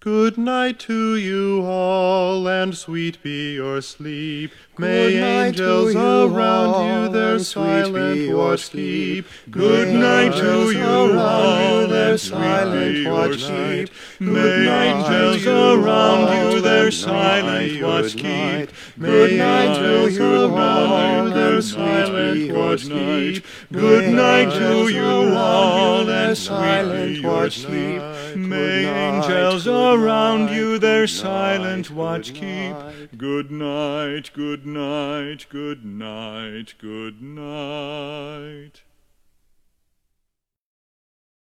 Good night to you all, and sweet be your sleep. May Good angels you around you all, their and sweet silent be your watch sleep. keep. Good night to you all, their and sweet silent be your watch sleep. keep. May Good night angels to you around you their silent watch keep. Good May night to angels you around all, their and sweet be silent your watch sleep. keep. Good night to you silent watch sleep. May angels around you their silent watch keep. Good night, good night, good night, good night.